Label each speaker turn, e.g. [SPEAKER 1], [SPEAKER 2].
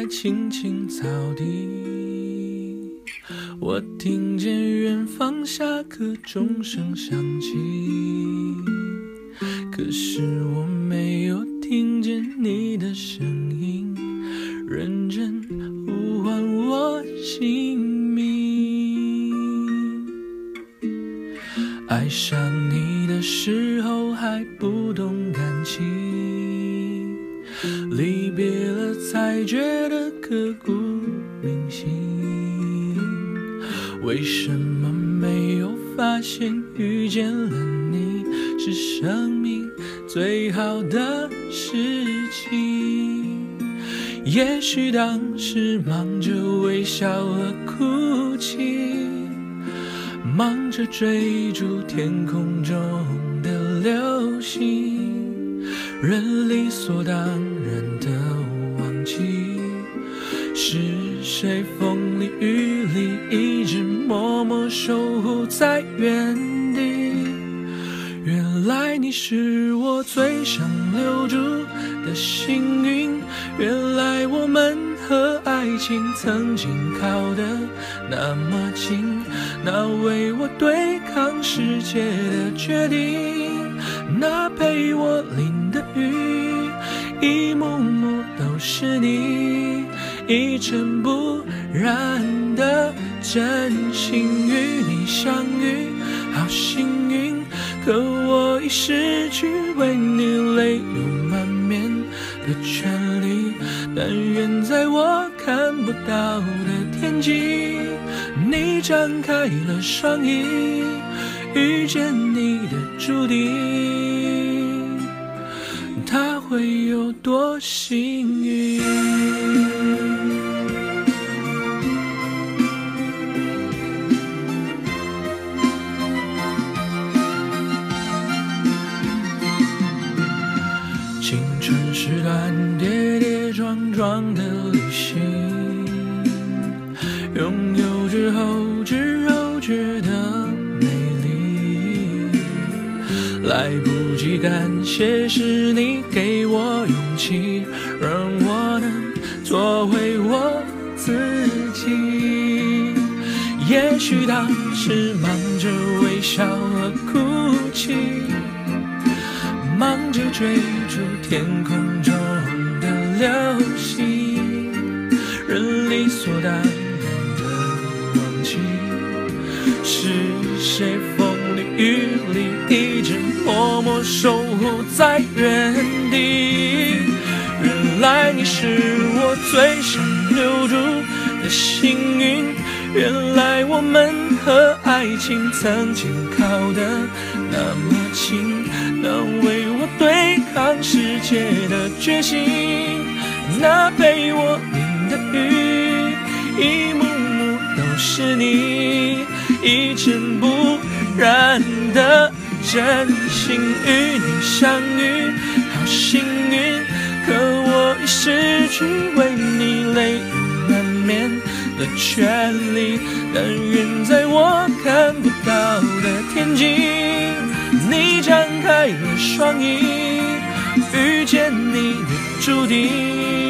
[SPEAKER 1] 在青青草地，我听见远方下课钟声响起，可是我没有听见你的声音，认真呼唤我姓名。爱上你的时候还不懂感情，离别了才觉得刻骨铭心。为什么没有发现遇见了你是生命最好的事情？也许当时忙着微笑和哭泣。忙着追逐天空中的流星，人理所当然的忘记，是谁风里雨里一直默默守护在原地。原来你是我最想留住的幸运，原情曾经靠得那么近，那为我对抗世界的决定，那陪我淋的雨，一幕幕都是你，一尘不染的真心与你相遇，好幸运。可我已失去为你泪流满面的权利，但愿在我看不到的天际，你张开了双翼，遇见你的注定，他会有多幸运？青春是段跌跌撞撞的旅行，拥有之后只有觉得美丽。来不及感谢，是你给我勇气，让我能做回我自己。也许当时忙着微笑和哭泣。忙着追逐天空中的流星，人理所当然的忘记，是谁风里雨里一直默默守护在原地。原来你是我最想留住的幸运，原来我们和爱情曾经靠得那么决心，那陪我淋的雨，一幕幕都是你，一尘不染的真心与你相遇，好幸运。可我已失去为你泪流满面的权利，但愿在我看不到的天际，你张开了双翼，遇见你的注定，